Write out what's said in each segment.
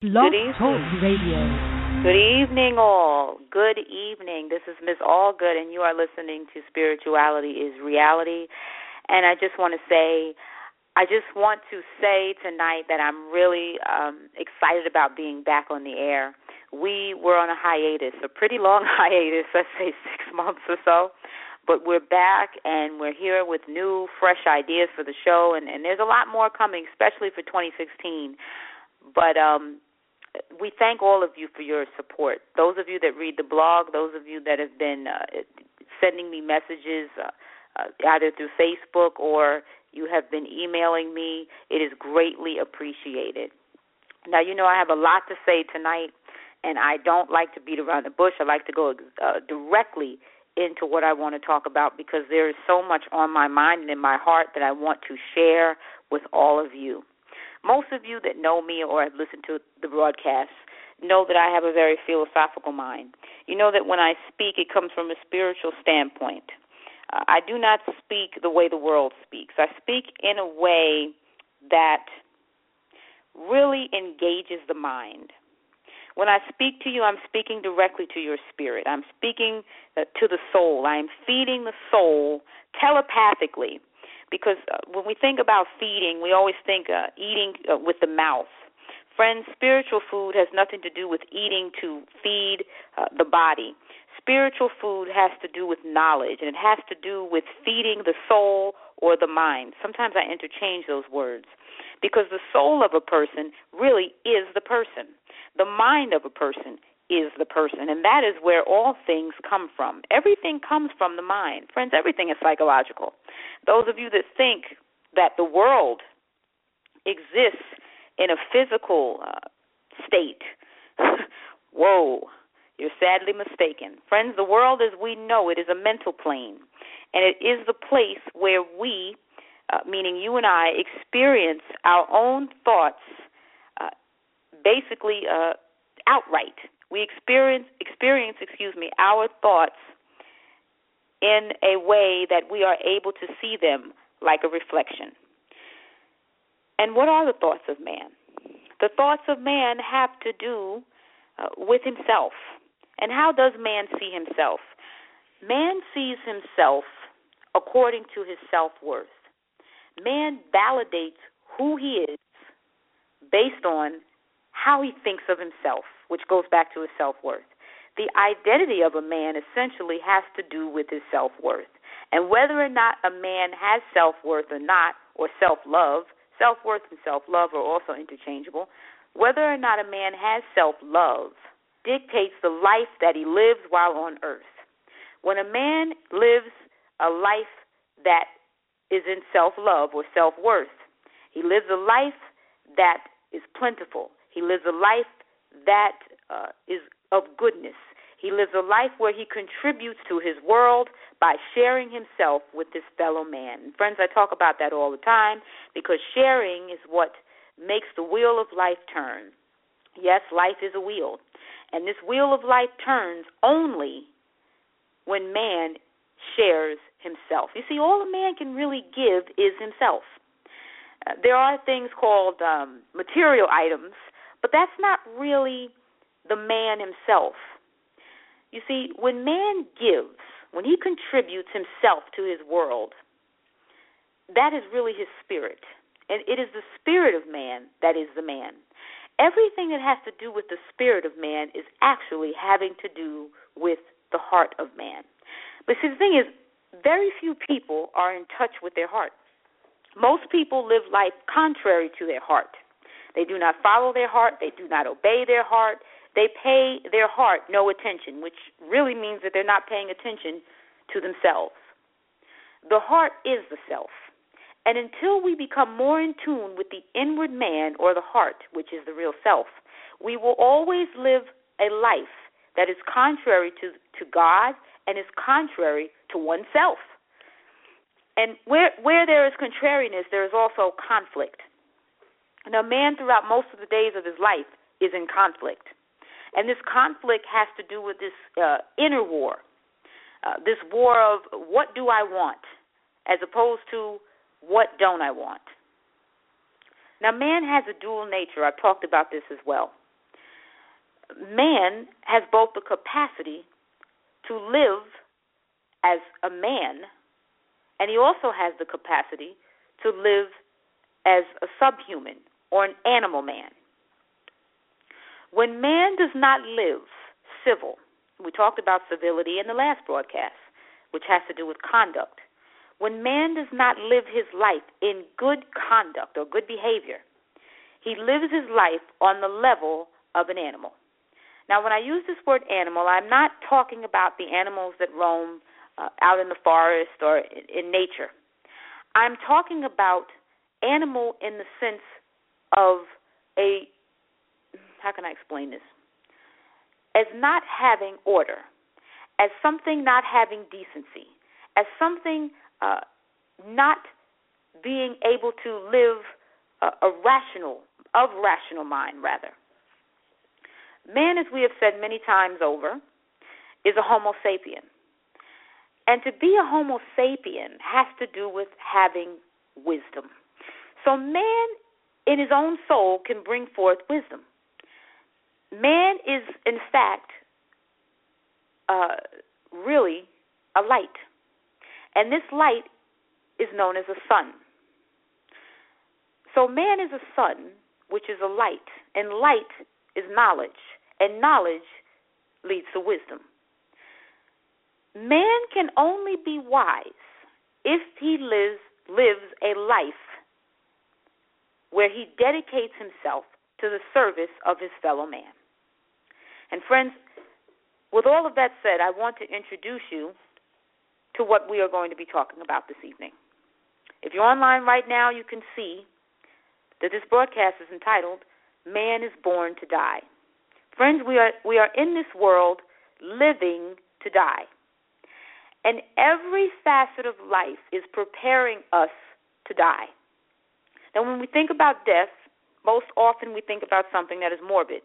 Blog Talk Radio. Good evening, all. Good evening. This is Miss Allgood, and you are listening to Spirituality is Reality. And I just want to say, I just want to say tonight that I'm really um, excited about being back on the air. We were on a hiatus, a pretty long hiatus, let's say six months or so. But we're back and we're here with new, fresh ideas for the show, and, and there's a lot more coming, especially for 2016. But um, we thank all of you for your support. Those of you that read the blog, those of you that have been uh, sending me messages uh, uh, either through Facebook or you have been emailing me, it is greatly appreciated. Now, you know, I have a lot to say tonight, and I don't like to beat around the bush. I like to go uh, directly into what I want to talk about because there is so much on my mind and in my heart that I want to share with all of you. Most of you that know me or have listened to the broadcast know that I have a very philosophical mind. You know that when I speak, it comes from a spiritual standpoint. Uh, I do not speak the way the world speaks. I speak in a way that really engages the mind. When I speak to you, I'm speaking directly to your spirit. I'm speaking uh, to the soul. I am feeding the soul telepathically because uh, when we think about feeding, we always think uh, eating uh, with the mouth. Friends, spiritual food has nothing to do with eating to feed uh, the body. Spiritual food has to do with knowledge, and it has to do with feeding the soul or the mind. Sometimes I interchange those words because the soul of a person really is the person. The mind of a person is the person. And that is where all things come from. Everything comes from the mind. Friends, everything is psychological. Those of you that think that the world exists in a physical uh, state, whoa, you're sadly mistaken. Friends, the world as we know it is a mental plane. And it is the place where we, uh, meaning you and I, experience our own thoughts uh, basically uh, outright. We experience experience, excuse me, our thoughts in a way that we are able to see them like a reflection. And what are the thoughts of man? The thoughts of man have to do uh, with himself. And how does man see himself? Man sees himself according to his self worth. Man validates who he is based on how he thinks of himself which goes back to his self worth. The identity of a man essentially has to do with his self worth. And whether or not a man has self worth or not, or self love, self worth and self love are also interchangeable. Whether or not a man has self love dictates the life that he lives while on earth. When a man lives a life that is in self love or self worth, he lives a life that is plentiful. He lives a life that uh, is of goodness. He lives a life where he contributes to his world by sharing himself with his fellow man. And friends, I talk about that all the time because sharing is what makes the wheel of life turn. Yes, life is a wheel. And this wheel of life turns only when man shares himself. You see, all a man can really give is himself. Uh, there are things called um, material items but that's not really the man himself. You see, when man gives, when he contributes himself to his world, that is really his spirit. And it is the spirit of man that is the man. Everything that has to do with the spirit of man is actually having to do with the heart of man. But see, the thing is, very few people are in touch with their heart. Most people live life contrary to their heart. They do not follow their heart, they do not obey their heart, they pay their heart no attention, which really means that they're not paying attention to themselves. The heart is the self. And until we become more in tune with the inward man or the heart, which is the real self, we will always live a life that is contrary to, to God and is contrary to oneself. And where where there is contrariness, there is also conflict. Now, man throughout most of the days of his life is in conflict. And this conflict has to do with this uh, inner war, uh, this war of what do I want, as opposed to what don't I want. Now, man has a dual nature. I've talked about this as well. man has both the capacity to live as a man, and he also has the capacity to live as a subhuman or an animal man. When man does not live civil, we talked about civility in the last broadcast, which has to do with conduct. When man does not live his life in good conduct or good behavior, he lives his life on the level of an animal. Now, when I use this word animal, I'm not talking about the animals that roam uh, out in the forest or in, in nature. I'm talking about animal in the sense of a how can I explain this? As not having order, as something not having decency, as something uh, not being able to live a, a rational, of rational mind, rather. Man, as we have said many times over, is a Homo sapien. And to be a Homo sapien has to do with having wisdom. So man in his own soul can bring forth wisdom. Man is, in fact, uh, really a light. And this light is known as a sun. So man is a sun, which is a light, and light is knowledge, and knowledge leads to wisdom. Man can only be wise if he lives lives a life where he dedicates himself to the service of his fellow man. And friends, with all of that said, I want to introduce you to what we are going to be talking about this evening. If you're online right now, you can see that this broadcast is entitled Man is Born to Die. Friends, we are we are in this world living to die. And every facet of life is preparing us to die. Now when we think about death, most often we think about something that is morbid.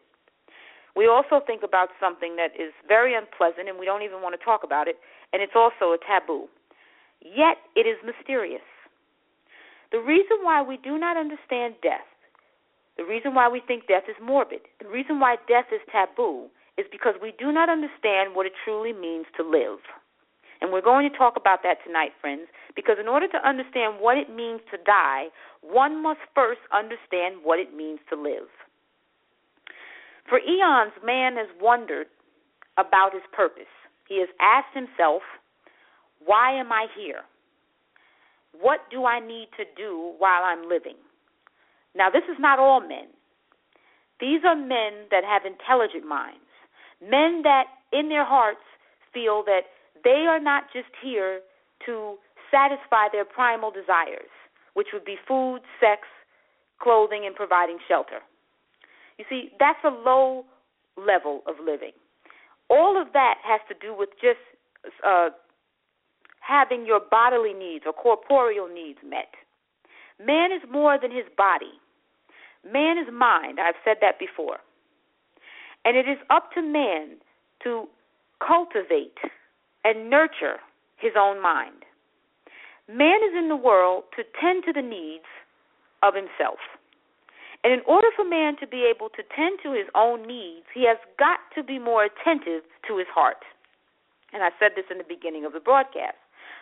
We also think about something that is very unpleasant and we don't even want to talk about it, and it's also a taboo. Yet it is mysterious. The reason why we do not understand death, the reason why we think death is morbid, the reason why death is taboo is because we do not understand what it truly means to live. And we're going to talk about that tonight, friends, because in order to understand what it means to die, one must first understand what it means to live. For eons, man has wondered about his purpose. He has asked himself, Why am I here? What do I need to do while I'm living? Now, this is not all men. These are men that have intelligent minds, men that in their hearts feel that they are not just here to satisfy their primal desires, which would be food, sex, clothing, and providing shelter. You see, that's a low level of living. All of that has to do with just uh, having your bodily needs or corporeal needs met. Man is more than his body. Man is mind. I've said that before. And it is up to man to cultivate and nurture his own mind. Man is in the world to tend to the needs of himself. And in order for man to be able to tend to his own needs, he has got to be more attentive to his heart. And I said this in the beginning of the broadcast.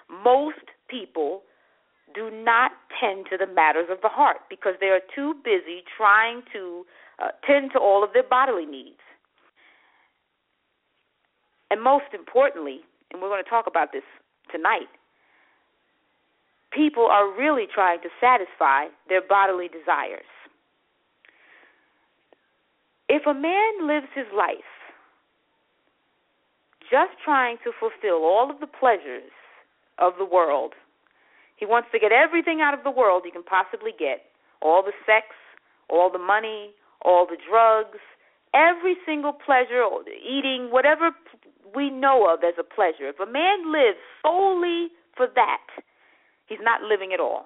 Most people do not tend to the matters of the heart because they are too busy trying to uh, tend to all of their bodily needs. And most importantly, and we're going to talk about this tonight, people are really trying to satisfy their bodily desires. If a man lives his life just trying to fulfill all of the pleasures of the world, he wants to get everything out of the world he can possibly get all the sex, all the money, all the drugs, every single pleasure, eating, whatever we know of as a pleasure. If a man lives solely for that, he's not living at all.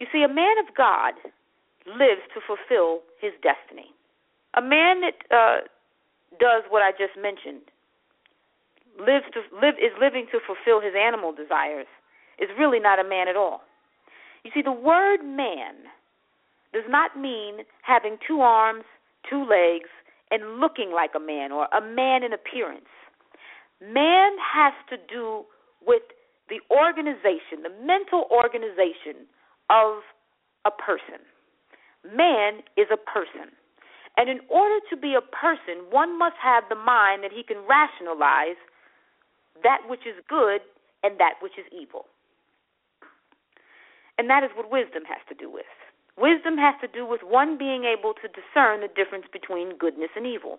You see, a man of God lives to fulfill his destiny. A man that uh, does what I just mentioned, lives to live is living to fulfill his animal desires, is really not a man at all. You see, the word man does not mean having two arms, two legs, and looking like a man or a man in appearance. Man has to do with the organization, the mental organization of a person. Man is a person. And in order to be a person, one must have the mind that he can rationalize that which is good and that which is evil. And that is what wisdom has to do with. Wisdom has to do with one being able to discern the difference between goodness and evil.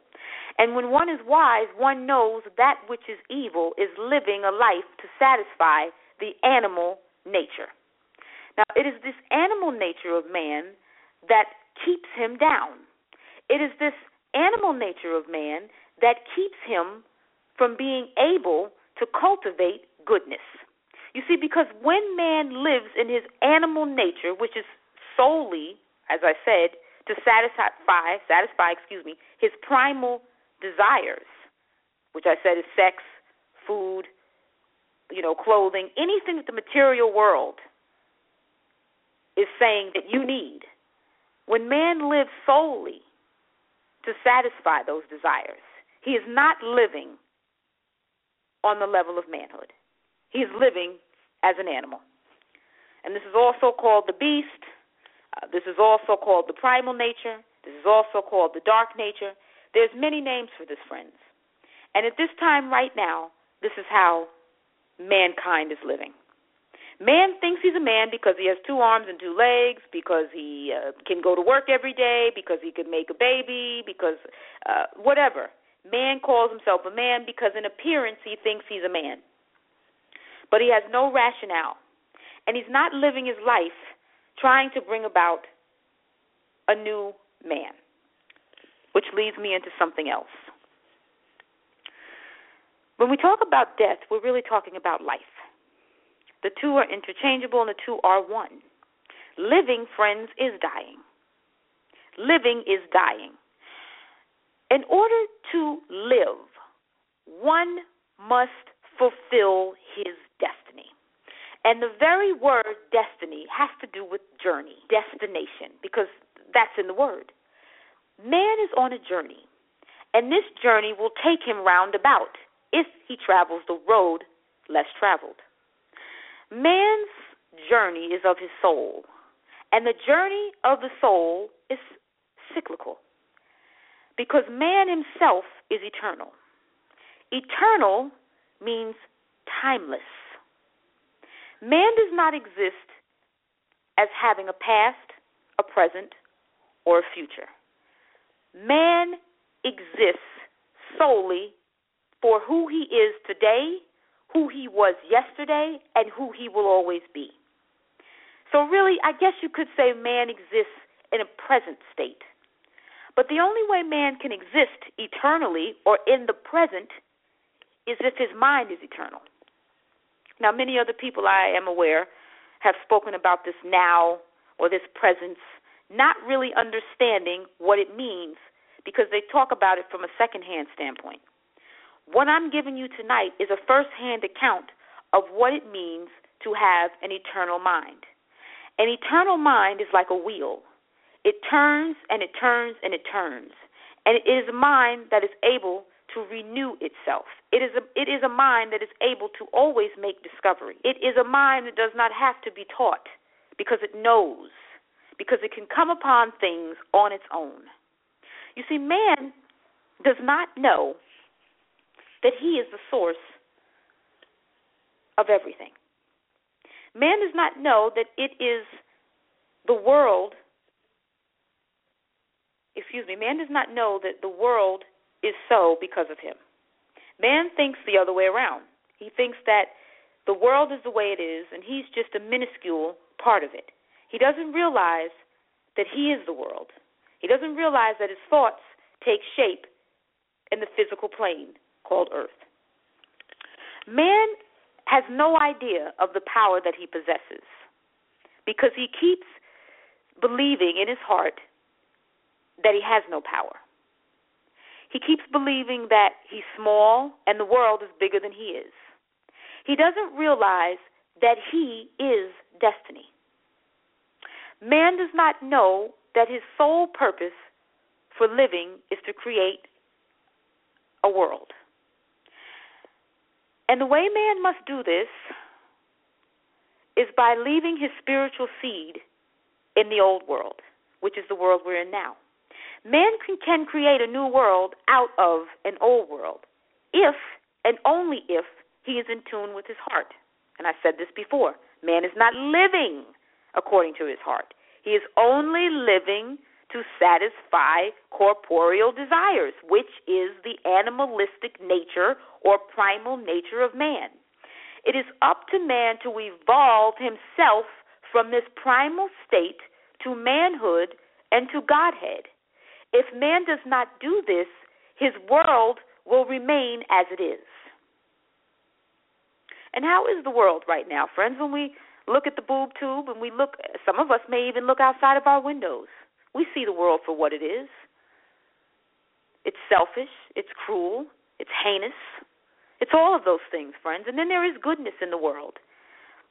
And when one is wise, one knows that which is evil is living a life to satisfy the animal nature. Now, it is this animal nature of man that keeps him down. It is this animal nature of man that keeps him from being able to cultivate goodness. You see, because when man lives in his animal nature, which is solely, as I said, to satisfy satisfy, excuse me, his primal desires, which I said is sex, food, you know, clothing, anything that the material world is saying that you need. When man lives solely to satisfy those desires, he is not living on the level of manhood. He is living as an animal. And this is also called the beast, uh, this is also called the primal nature. This is also called the dark nature. There's many names for this, friends. And at this time right now, this is how mankind is living. Man thinks he's a man because he has two arms and two legs, because he uh, can go to work every day, because he can make a baby, because uh, whatever. Man calls himself a man because in appearance he thinks he's a man. But he has no rationale. And he's not living his life trying to bring about a new man, which leads me into something else. When we talk about death, we're really talking about life. The two are interchangeable and the two are one. Living, friends, is dying. Living is dying. In order to live, one must fulfill his destiny. And the very word destiny has to do with journey, destination, because that's in the word. Man is on a journey, and this journey will take him roundabout if he travels the road less traveled. Man's journey is of his soul, and the journey of the soul is cyclical because man himself is eternal. Eternal means timeless. Man does not exist as having a past, a present, or a future. Man exists solely for who he is today, who he was yesterday, and who he will always be. So, really, I guess you could say man exists in a present state. But the only way man can exist eternally or in the present is if his mind is eternal. Now, many other people I am aware have spoken about this now or this presence, not really understanding what it means because they talk about it from a second-hand standpoint. What I'm giving you tonight is a first-hand account of what it means to have an eternal mind. An eternal mind is like a wheel. It turns and it turns and it turns. And it is a mind that is able to renew itself. It is a it is a mind that is able to always make discovery. It is a mind that does not have to be taught because it knows, because it can come upon things on its own. You see, man does not know that he is the source of everything. Man does not know that it is the world excuse me, man does not know that the world is so because of him. Man thinks the other way around. He thinks that the world is the way it is and he's just a minuscule part of it. He doesn't realize that he is the world. He doesn't realize that his thoughts take shape in the physical plane called earth. Man has no idea of the power that he possesses because he keeps believing in his heart that he has no power. He keeps believing that he's small and the world is bigger than he is. He doesn't realize that he is destiny. Man does not know that his sole purpose for living is to create a world. And the way man must do this is by leaving his spiritual seed in the old world, which is the world we're in now. Man can, create a new world out of an old world if and only if he is in tune with his heart. And I said this before man is not living according to his heart, he is only living to satisfy corporeal desires, which is the animalistic nature or primal nature of man. It is up to man to evolve himself from this primal state to manhood and to Godhead. If man does not do this, his world will remain as it is. And how is the world right now, friends? When we look at the boob tube and we look, some of us may even look outside of our windows. We see the world for what it is. It's selfish, it's cruel, it's heinous. It's all of those things, friends. And then there is goodness in the world.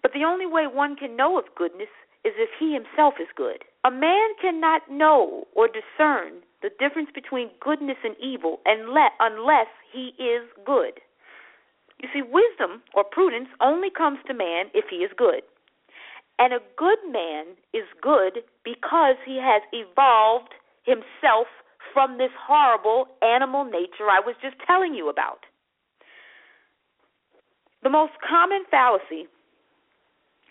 But the only way one can know of goodness is if he himself is good. A man cannot know or discern the difference between goodness and evil unless he is good. You see, wisdom or prudence only comes to man if he is good. And a good man is good because he has evolved himself from this horrible animal nature I was just telling you about. The most common fallacy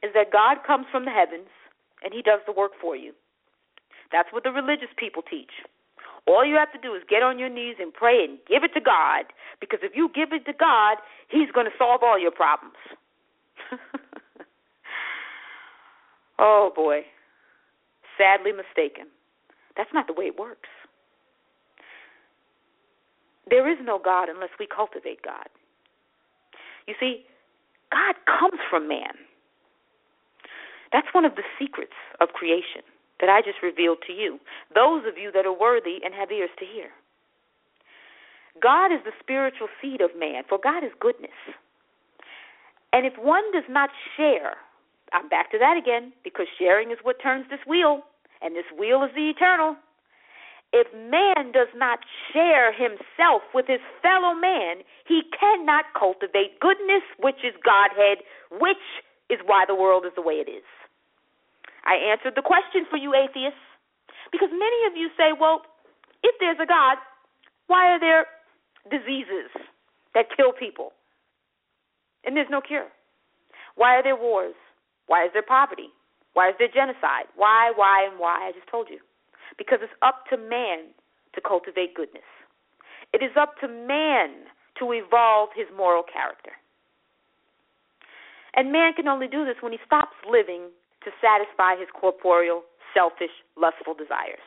is that God comes from the heavens and he does the work for you. That's what the religious people teach. All you have to do is get on your knees and pray and give it to God because if you give it to God, he's going to solve all your problems. oh boy. Sadly mistaken. That's not the way it works. There is no God unless we cultivate God. You see, God comes from man. That's one of the secrets of creation that I just revealed to you, those of you that are worthy and have ears to hear. God is the spiritual seed of man, for God is goodness. And if one does not share, I'm back to that again, because sharing is what turns this wheel, and this wheel is the eternal. If man does not share himself with his fellow man, he cannot cultivate goodness, which is Godhead, which is why the world is the way it is. I answered the question for you, atheists, because many of you say, well, if there's a God, why are there diseases that kill people? And there's no cure. Why are there wars? Why is there poverty? Why is there genocide? Why, why, and why? I just told you. Because it's up to man to cultivate goodness. It is up to man to evolve his moral character. And man can only do this when he stops living to satisfy his corporeal, selfish, lustful desires.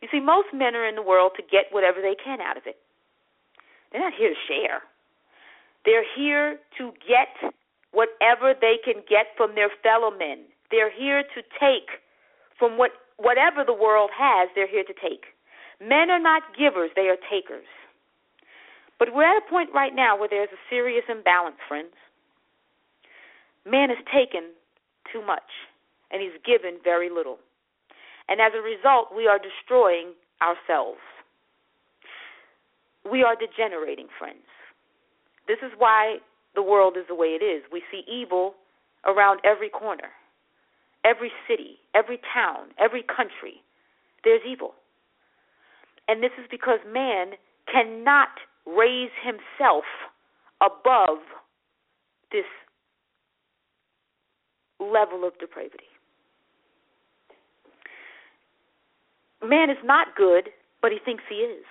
You see, most men are in the world to get whatever they can out of it. They're not here to share. They're here to get whatever they can get from their fellow men. They're here to take from what whatever the world has, they're here to take. Men are not givers, they are takers. But we're at a point right now where there's a serious imbalance, friends. Man has taken too much, and he's given very little. And as a result, we are destroying ourselves. We are degenerating, friends. This is why the world is the way it is. We see evil around every corner, every city, every town, every country. There's evil. And this is because man cannot raise himself above this level of depravity. Man is not good, but he thinks he is.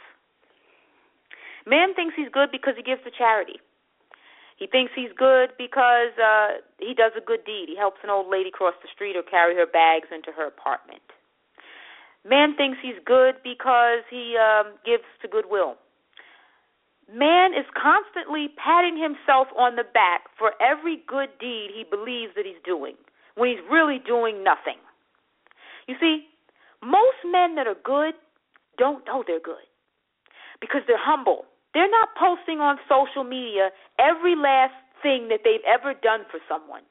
Man thinks he's good because he gives to charity. He thinks he's good because uh, he does a good deed. He helps an old lady cross the street or carry her bags into her apartment. Man thinks he's good because he um, gives to goodwill. Man is constantly patting himself on the back for every good deed he believes that he's doing when he's really doing nothing. You see, most men that are good don't know they're good because they're humble. They're not posting on social media every last thing that they've ever done for someone.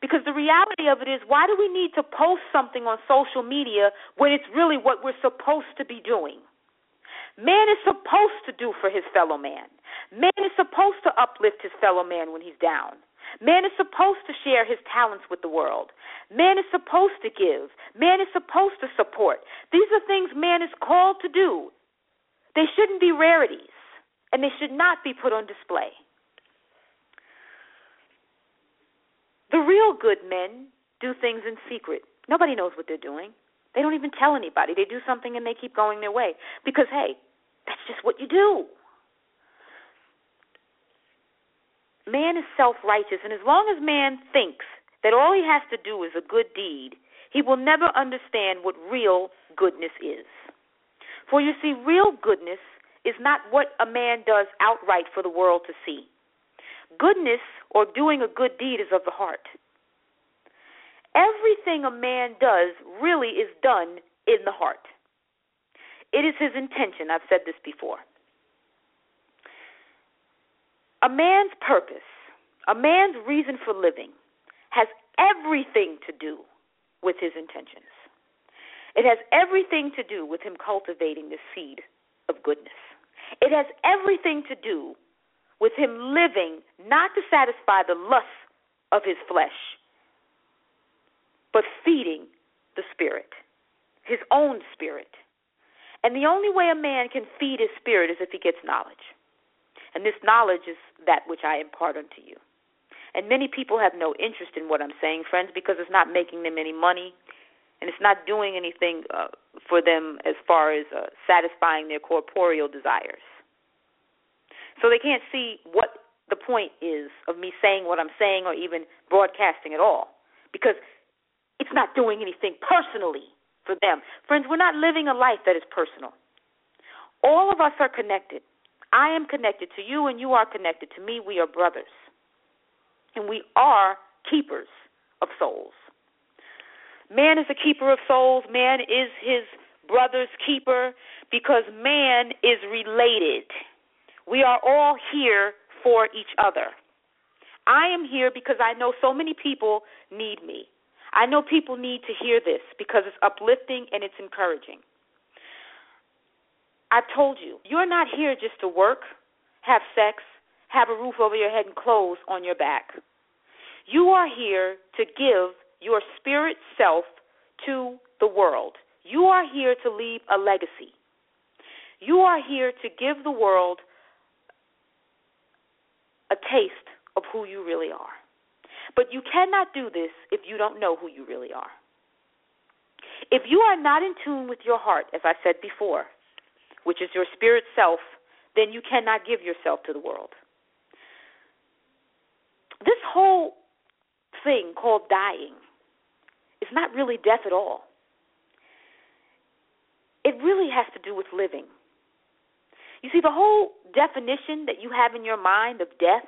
Because the reality of it is, why do we need to post something on social media when it's really what we're supposed to be doing? Man is supposed to do for his fellow man. Man is supposed to uplift his fellow man when he's down. Man is supposed to share his talents with the world. Man is supposed to give. Man is supposed to support. These are things man is called to do. They shouldn't be rarities, and they should not be put on display. The real good men do things in secret. Nobody knows what they're doing. They don't even tell anybody. They do something and they keep going their way because, hey, that's just what you do. Man is self righteous, and as long as man thinks that all he has to do is a good deed, he will never understand what real goodness is. For you see, real goodness is not what a man does outright for the world to see. Goodness or doing a good deed is of the heart. Everything a man does really is done in the heart. It is his intention. I've said this before. A man's purpose, a man's reason for living, has everything to do with his intentions. It has everything to do with him cultivating the seed of goodness. It has everything to do with him living not to satisfy the lusts of his flesh, but feeding the spirit, his own spirit. And the only way a man can feed his spirit is if he gets knowledge. And this knowledge is that which I impart unto you. And many people have no interest in what I'm saying, friends, because it's not making them any money and it's not doing anything uh, for them as far as uh, satisfying their corporeal desires. So they can't see what the point is of me saying what I'm saying or even broadcasting at all because it's not doing anything personally for them. Friends, we're not living a life that is personal. All of us are connected. I am connected to you, and you are connected to me. We are brothers. And we are keepers of souls. Man is a keeper of souls. Man is his brother's keeper because man is related. We are all here for each other. I am here because I know so many people need me. I know people need to hear this because it's uplifting and it's encouraging. I've told you, you're not here just to work, have sex, have a roof over your head, and clothes on your back. You are here to give your spirit self to the world. You are here to leave a legacy. You are here to give the world a taste of who you really are. But you cannot do this if you don't know who you really are. If you are not in tune with your heart, as I said before, which is your spirit self, then you cannot give yourself to the world. This whole thing called dying is not really death at all. It really has to do with living. You see, the whole definition that you have in your mind of death,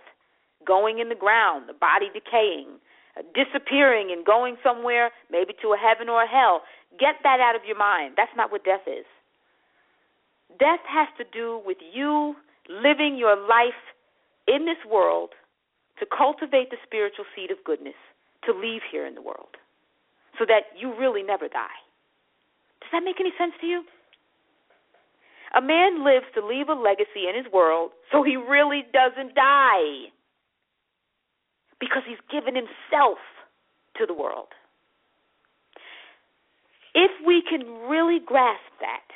going in the ground, the body decaying, uh, disappearing and going somewhere, maybe to a heaven or a hell, get that out of your mind. That's not what death is. Death has to do with you living your life in this world to cultivate the spiritual seed of goodness, to leave here in the world, so that you really never die. Does that make any sense to you? A man lives to leave a legacy in his world so he really doesn't die because he's given himself to the world. If we can really grasp that,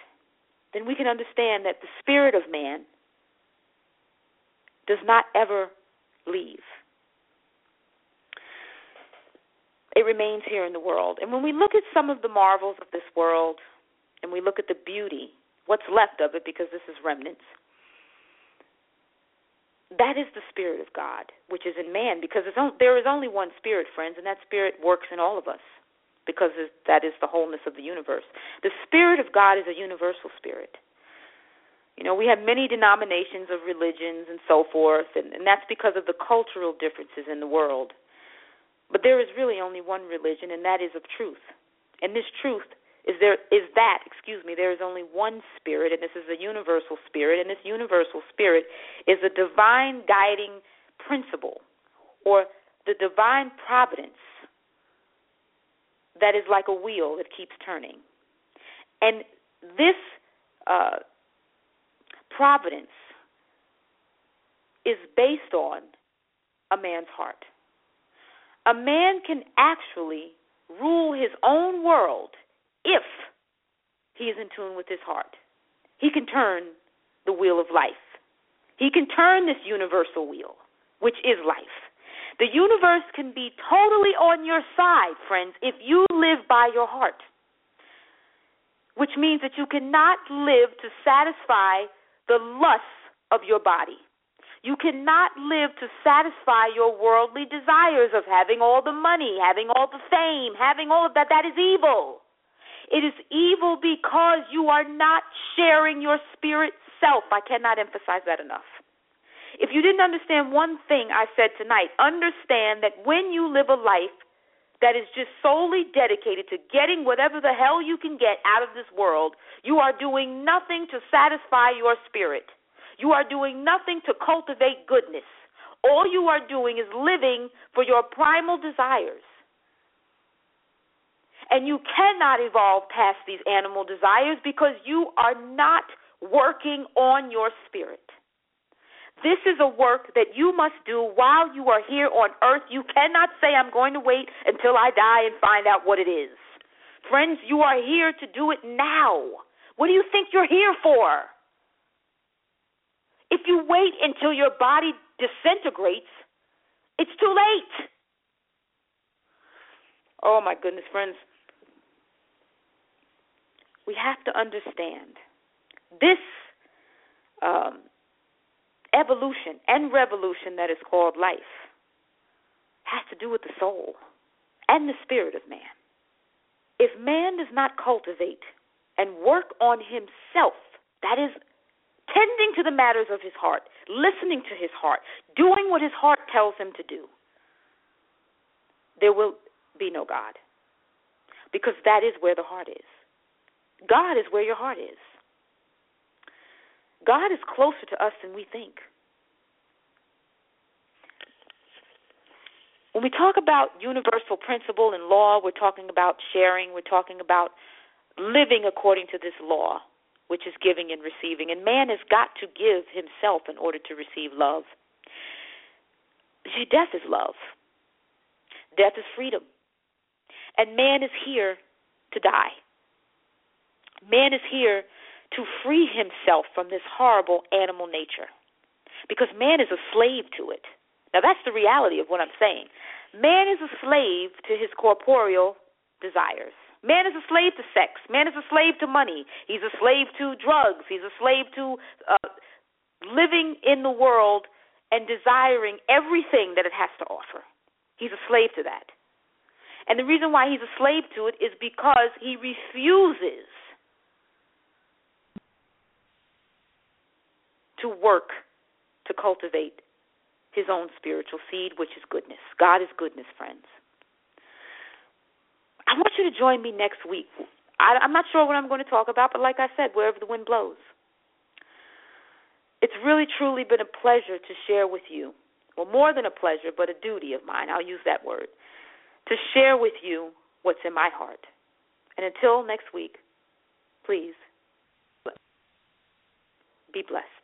then we can understand that the spirit of man does not ever leave. It remains here in the world. And when we look at some of the marvels of this world and we look at the beauty what's left of it, because this is remnants. That is the Spirit of God, which is in man, because there is only one Spirit, friends, and that Spirit works in all of us, because that is the wholeness of the universe. The Spirit of God is a universal Spirit. You know, we have many denominations of religions and so forth, and, and that's because of the cultural differences in the world. But there is really only one religion, and that is of truth. And this truth is there is that excuse me there is only one spirit and this is a universal spirit and this universal spirit is a divine guiding principle or the divine providence that is like a wheel that keeps turning and this uh, providence is based on a man's heart. A man can actually rule his own world he is in tune with his heart. He can turn the wheel of life. He can turn this universal wheel, which is life. The universe can be totally on your side, friends, if you live by your heart. Which means that you cannot live to satisfy the lusts of your body. You cannot live to satisfy your worldly desires of having all the money, having all the fame, having all of that. That is evil. It is evil because you are not sharing your spirit self. I cannot emphasize that enough. If you didn't understand one thing I said tonight, understand that when you live a life that is just solely dedicated to getting whatever the hell you can get out of this world, you are doing nothing to satisfy your spirit. You are doing nothing to cultivate goodness. All you are doing is living for your primal desires. And you cannot evolve past these animal desires because you are not working on your spirit. This is a work that you must do while you are here on earth. You cannot say, I'm going to wait until I die and find out what it is. Friends, you are here to do it now. What do you think you're here for? If you wait until your body disintegrates, it's too late. Oh my goodness, friends. We have to understand this um, evolution and revolution that is called life has to do with the soul and the spirit of man. If man does not cultivate and work on himself, that is tending to the matters of his heart, listening to his heart, doing what his heart tells him to do, there will be no God. Because that is where the heart is. God is where your heart is. God is closer to us than we think. When we talk about universal principle and law, we're talking about sharing, we're talking about living according to this law which is giving and receiving. And man has got to give himself in order to receive love. See, death is love, death is freedom. And man is here to die. Man is here to free himself from this horrible animal nature because man is a slave to it. Now, that's the reality of what I'm saying. Man is a slave to his corporeal desires. Man is a slave to sex. Man is a slave to money. He's a slave to drugs. He's a slave to uh, living in the world and desiring everything that it has to offer. He's a slave to that. And the reason why he's a slave to it is because he refuses to work to cultivate his own spiritual seed, which is goodness. God is goodness, friends. I want you to join me next week. I, I'm not sure what I'm going to talk about, but like I said, wherever the wind blows. It's really, truly been a pleasure to share with you. Well, more than a pleasure, but a duty of mine. I'll use that word. To share with you what's in my heart. And until next week, please be blessed.